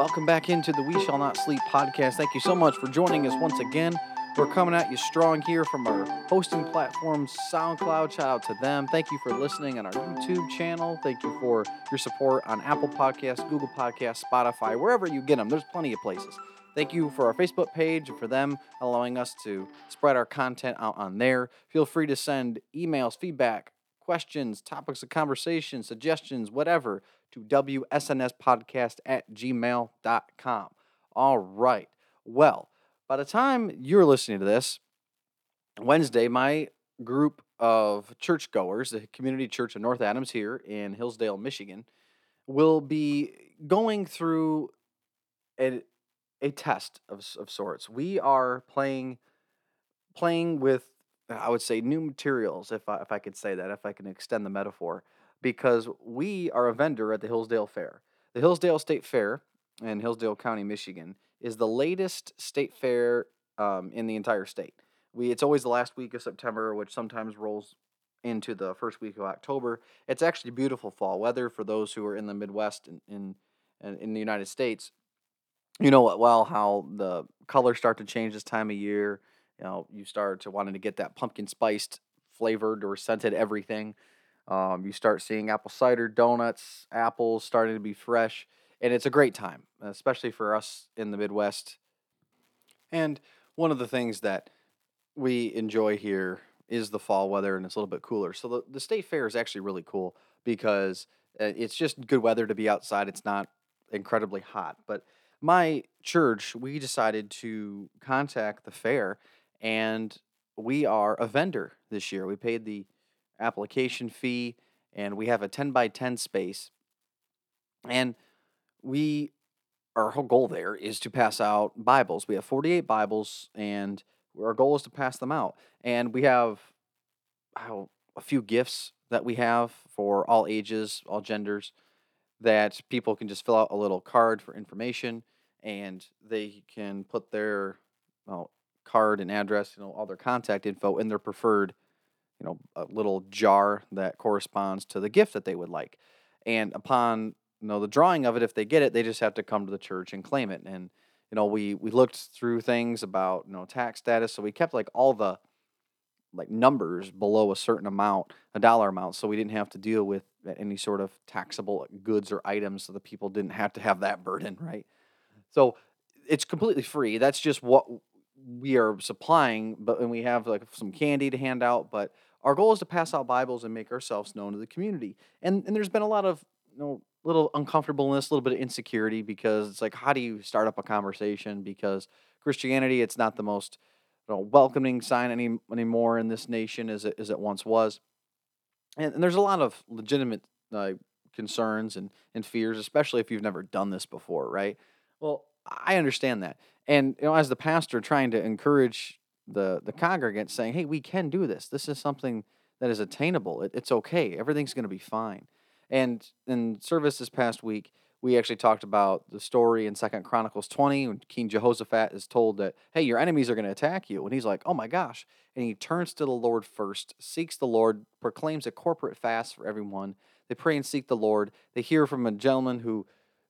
welcome back into the We Shall Not Sleep podcast. Thank you so much for joining us once again. We're coming at you strong here from our hosting platforms, SoundCloud. Shout out to them. Thank you for listening on our YouTube channel. Thank you for your support on Apple Podcasts, Google Podcasts, Spotify, wherever you get them. There's plenty of places. Thank you for our Facebook page and for them allowing us to spread our content out on there. Feel free to send emails, feedback, questions, topics of conversation, suggestions, whatever, to WSNSpodcast at gmail.com. All right. Well, by the time you're listening to this, Wednesday, my group of churchgoers, the Community Church of North Adams here in Hillsdale, Michigan, will be going through a, a test of, of sorts. We are playing playing with, I would say, new materials, if I, if I could say that, if I can extend the metaphor, because we are a vendor at the Hillsdale Fair. The Hillsdale State Fair in Hillsdale County, Michigan, is the latest state fair um, in the entire state. We it's always the last week of September, which sometimes rolls into the first week of October. It's actually beautiful fall weather for those who are in the Midwest and in, in, in the United States. You know well how the colors start to change this time of year. You know, you start to wanting to get that pumpkin spiced flavored or scented everything. Um, you start seeing apple cider donuts, apples starting to be fresh and it's a great time, especially for us in the Midwest. And one of the things that we enjoy here is the fall weather and it's a little bit cooler. So the, the state fair is actually really cool because uh, it's just good weather to be outside. It's not incredibly hot. But my church, we decided to contact the fair and we are a vendor this year. We paid the application fee and we have a 10 by 10 space. And we our whole goal there is to pass out Bibles. We have 48 Bibles, and our goal is to pass them out. And we have oh, a few gifts that we have for all ages, all genders, that people can just fill out a little card for information, and they can put their well, card and address, you know, all their contact info in their preferred, you know, a little jar that corresponds to the gift that they would like. And upon you know the drawing of it if they get it they just have to come to the church and claim it. And you know we we looked through things about you know tax status so we kept like all the like numbers below a certain amount a dollar amount so we didn't have to deal with any sort of taxable goods or items so the people didn't have to have that burden right? So it's completely free. That's just what we are supplying but and we have like some candy to hand out but our goal is to pass out bibles and make ourselves known to the community and and there's been a lot of you know little uncomfortableness, a little bit of insecurity because it's like, how do you start up a conversation? Because Christianity, it's not the most you know, welcoming sign any anymore in this nation as it as it once was, and, and there's a lot of legitimate uh, concerns and and fears, especially if you've never done this before, right? Well, I understand that, and you know, as the pastor, trying to encourage the the congregants, saying, "Hey, we can do this. This is something that is attainable. It, it's okay. Everything's going to be fine." And in service this past week, we actually talked about the story in Second Chronicles 20 when King Jehoshaphat is told that, hey, your enemies are going to attack you. And he's like, oh my gosh. And he turns to the Lord first, seeks the Lord, proclaims a corporate fast for everyone. They pray and seek the Lord. They hear from a gentleman who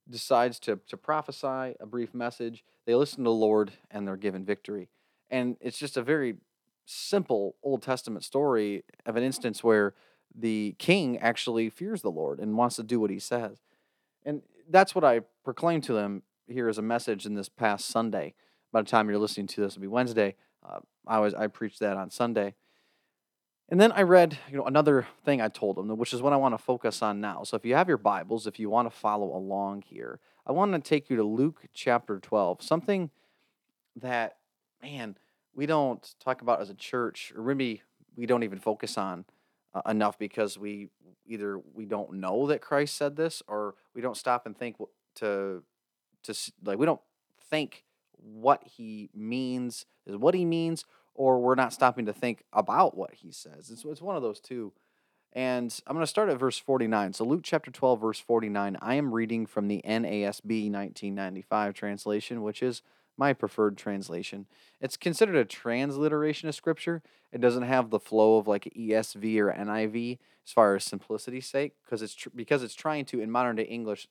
decides to, to prophesy a brief message. They listen to the Lord and they're given victory. And it's just a very simple Old Testament story of an instance where the king actually fears the Lord and wants to do what he says. And that's what I proclaim to them here as a message in this past Sunday. By the time you're listening to this, it'll be Wednesday. Uh, I was I preached that on Sunday, and then I read you know another thing I told them, which is what I want to focus on now. So if you have your Bibles, if you want to follow along here, I want to take you to Luke chapter 12. Something that man we don't talk about as a church, or maybe we don't even focus on uh, enough because we either we don't know that Christ said this or we don't stop and think to to like we don't think what he means is what he means or we're not stopping to think about what he says. It's, it's one of those two. And I'm going to start at verse 49. So, Luke chapter 12, verse 49. I am reading from the NASB 1995 translation, which is my preferred translation. It's considered a transliteration of scripture. It doesn't have the flow of like ESV or NIV as far as simplicity's sake, because it's tr- because it's trying to in modern day English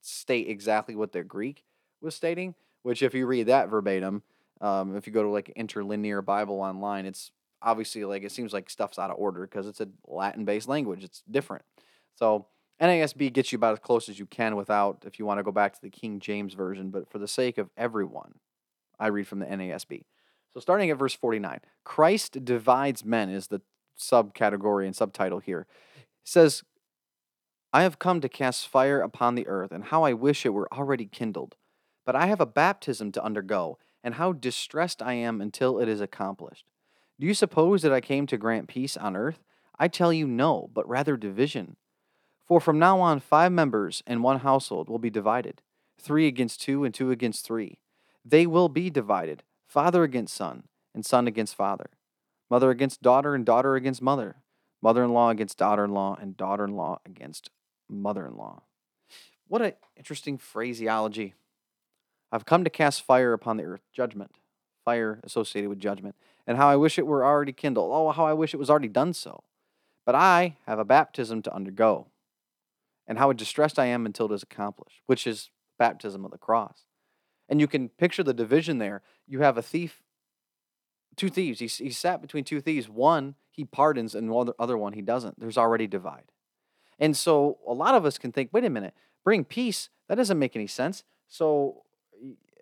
state exactly what their Greek was stating. Which, if you read that verbatim, um, if you go to like interlinear Bible online, it's obviously like it seems like stuff's out of order because it's a Latin-based language. It's different. So NASB gets you about as close as you can without, if you want to go back to the King James version. But for the sake of everyone, I read from the NASB. So starting at verse 49, Christ divides men is the subcategory and subtitle here. It says, I have come to cast fire upon the earth, and how I wish it were already kindled. But I have a baptism to undergo, and how distressed I am until it is accomplished. Do you suppose that I came to grant peace on earth? I tell you no, but rather division. For from now on, five members in one household will be divided three against two, and two against three. They will be divided father against son, and son against father, mother against daughter, and daughter against mother, mother in law against daughter in law, and daughter in law against mother in law. What an interesting phraseology. I've come to cast fire upon the earth, judgment, fire associated with judgment, and how I wish it were already kindled. Oh, how I wish it was already done so. But I have a baptism to undergo, and how distressed I am until it is accomplished, which is baptism of the cross. And you can picture the division there. You have a thief, two thieves. He, he sat between two thieves. One, he pardons, and the other one, he doesn't. There's already divide. And so a lot of us can think, wait a minute, bring peace. That doesn't make any sense. So,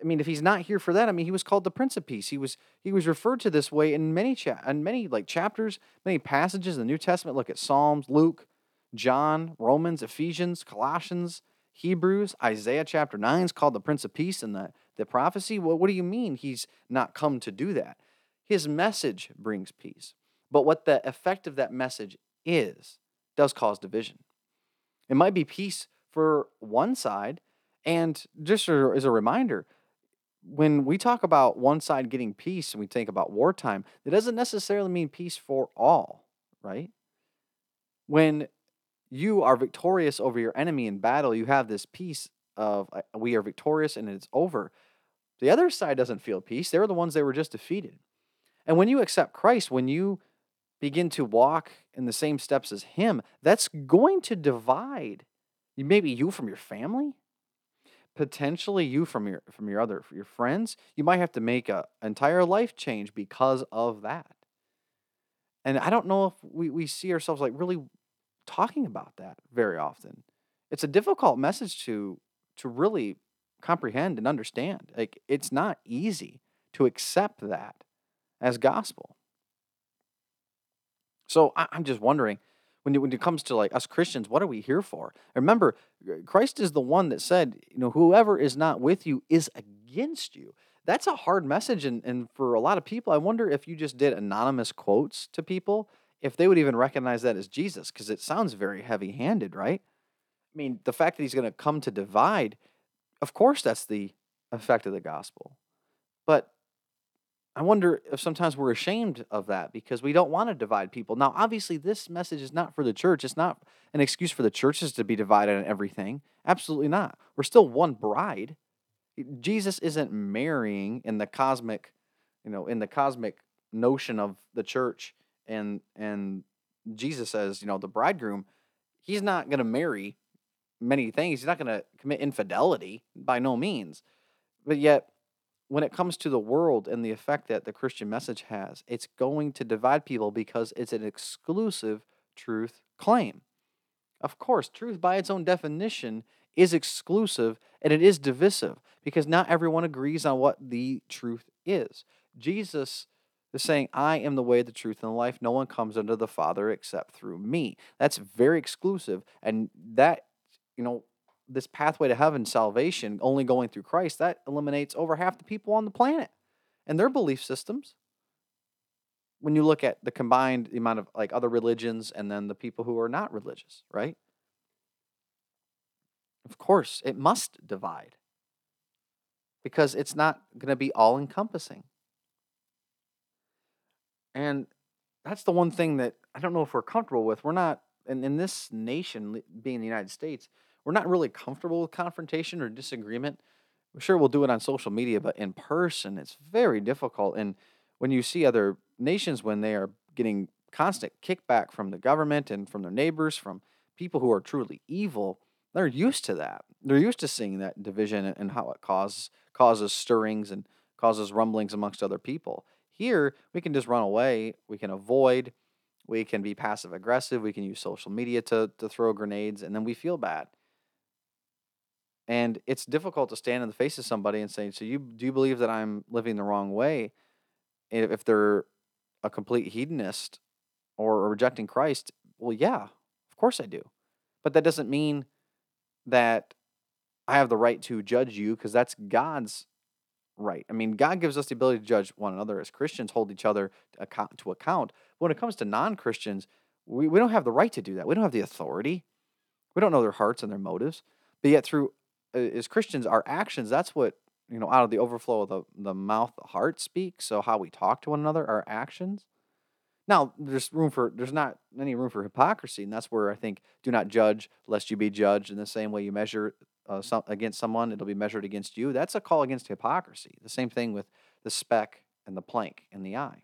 I mean, if he's not here for that, I mean, he was called the Prince of Peace. He was he was referred to this way in many cha- in many like chapters, many passages in the New Testament. Look at Psalms, Luke, John, Romans, Ephesians, Colossians, Hebrews, Isaiah chapter 9 is called the Prince of Peace in the, the prophecy. Well, what do you mean he's not come to do that? His message brings peace. But what the effect of that message is does cause division. It might be peace for one side. And just as a reminder, when we talk about one side getting peace and we think about wartime, it doesn't necessarily mean peace for all, right? When you are victorious over your enemy in battle. You have this peace of uh, we are victorious and it's over. The other side doesn't feel peace. They're the ones that were just defeated. And when you accept Christ, when you begin to walk in the same steps as Him, that's going to divide maybe you from your family, potentially you from your from your other your friends. You might have to make a entire life change because of that. And I don't know if we, we see ourselves like really talking about that very often. It's a difficult message to to really comprehend and understand. Like it's not easy to accept that as gospel. So I, am just wondering, when it, when it comes to like us Christians, what are we here for? Remember, Christ is the one that said, you know, whoever is not with you is against you. That's a hard message, and, and for a lot of people, I wonder if you just did anonymous quotes to people if they would even recognize that as Jesus, because it sounds very heavy handed, right? I mean, the fact that he's going to come to divide, of course, that's the effect of the gospel. But I wonder if sometimes we're ashamed of that because we don't want to divide people. Now, obviously, this message is not for the church. It's not an excuse for the churches to be divided on everything. Absolutely not. We're still one bride. Jesus isn't marrying in the cosmic, you know, in the cosmic notion of the church and and Jesus says, you know, the bridegroom, he's not going to marry many things. He's not going to commit infidelity by no means. But yet, when it comes to the world and the effect that the Christian message has, it's going to divide people because it's an exclusive truth claim. Of course, truth by its own definition is exclusive and it is divisive because not everyone agrees on what the truth is. Jesus saying, I am the way, the truth, and the life. No one comes unto the Father except through me. That's very exclusive. And that, you know, this pathway to heaven, salvation, only going through Christ, that eliminates over half the people on the planet and their belief systems. When you look at the combined amount of like other religions and then the people who are not religious, right? Of course, it must divide because it's not going to be all encompassing. And that's the one thing that I don't know if we're comfortable with. We're not, in, in this nation, being the United States, we're not really comfortable with confrontation or disagreement. I'm sure we'll do it on social media, but in person, it's very difficult. And when you see other nations, when they are getting constant kickback from the government and from their neighbors, from people who are truly evil, they're used to that. They're used to seeing that division and how it causes causes stirrings and causes rumblings amongst other people. Here, we can just run away. We can avoid. We can be passive aggressive. We can use social media to, to throw grenades, and then we feel bad. And it's difficult to stand in the face of somebody and say, "So you do you believe that I'm living the wrong way?" If if they're a complete hedonist or rejecting Christ, well, yeah, of course I do. But that doesn't mean that I have the right to judge you because that's God's right. I mean, God gives us the ability to judge one another as Christians, hold each other to account. To account. When it comes to non Christians, we, we don't have the right to do that. We don't have the authority. We don't know their hearts and their motives. But yet, through uh, as Christians, our actions, that's what, you know, out of the overflow of the, the mouth, the heart speaks. So, how we talk to one another, our actions. Now, there's room for there's not any room for hypocrisy, and that's where I think do not judge lest you be judged. In the same way you measure uh, against someone, it'll be measured against you. That's a call against hypocrisy. The same thing with the speck and the plank in the eye.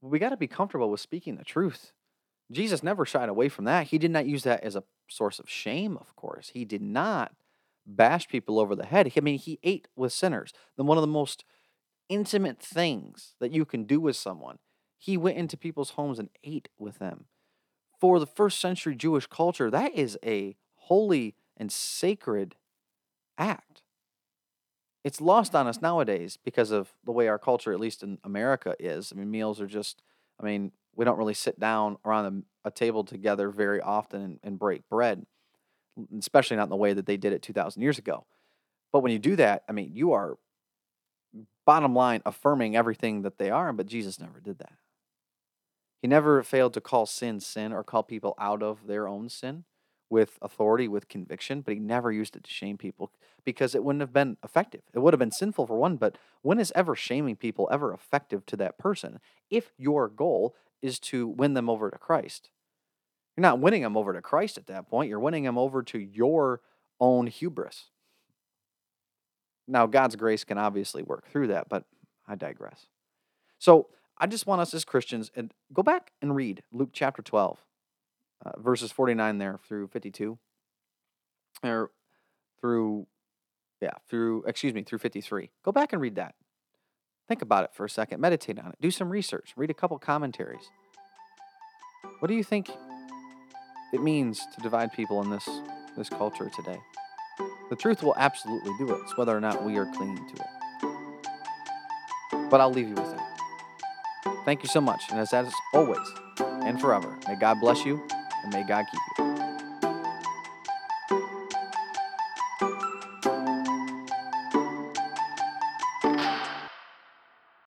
We got to be comfortable with speaking the truth. Jesus never shied away from that. He did not use that as a source of shame, of course. He did not bash people over the head. I mean, he ate with sinners. Then one of the most intimate things that you can do with someone. He went into people's homes and ate with them. For the first century Jewish culture, that is a holy and sacred act. It's lost on us nowadays because of the way our culture, at least in America, is. I mean, meals are just, I mean, we don't really sit down around a, a table together very often and, and break bread, especially not in the way that they did it 2,000 years ago. But when you do that, I mean, you are bottom line affirming everything that they are, but Jesus never did that. He never failed to call sin sin or call people out of their own sin with authority, with conviction, but he never used it to shame people because it wouldn't have been effective. It would have been sinful for one, but when is ever shaming people ever effective to that person if your goal is to win them over to Christ? You're not winning them over to Christ at that point, you're winning them over to your own hubris. Now, God's grace can obviously work through that, but I digress. So, I just want us as Christians and go back and read Luke chapter 12, uh, verses 49 there through 52, or through, yeah, through, excuse me, through 53. Go back and read that. Think about it for a second. Meditate on it. Do some research. Read a couple commentaries. What do you think it means to divide people in this, this culture today? The truth will absolutely do it. It's whether or not we are clinging to it. But I'll leave you with it. Thank you so much. And as, as always and forever, may God bless you and may God keep you.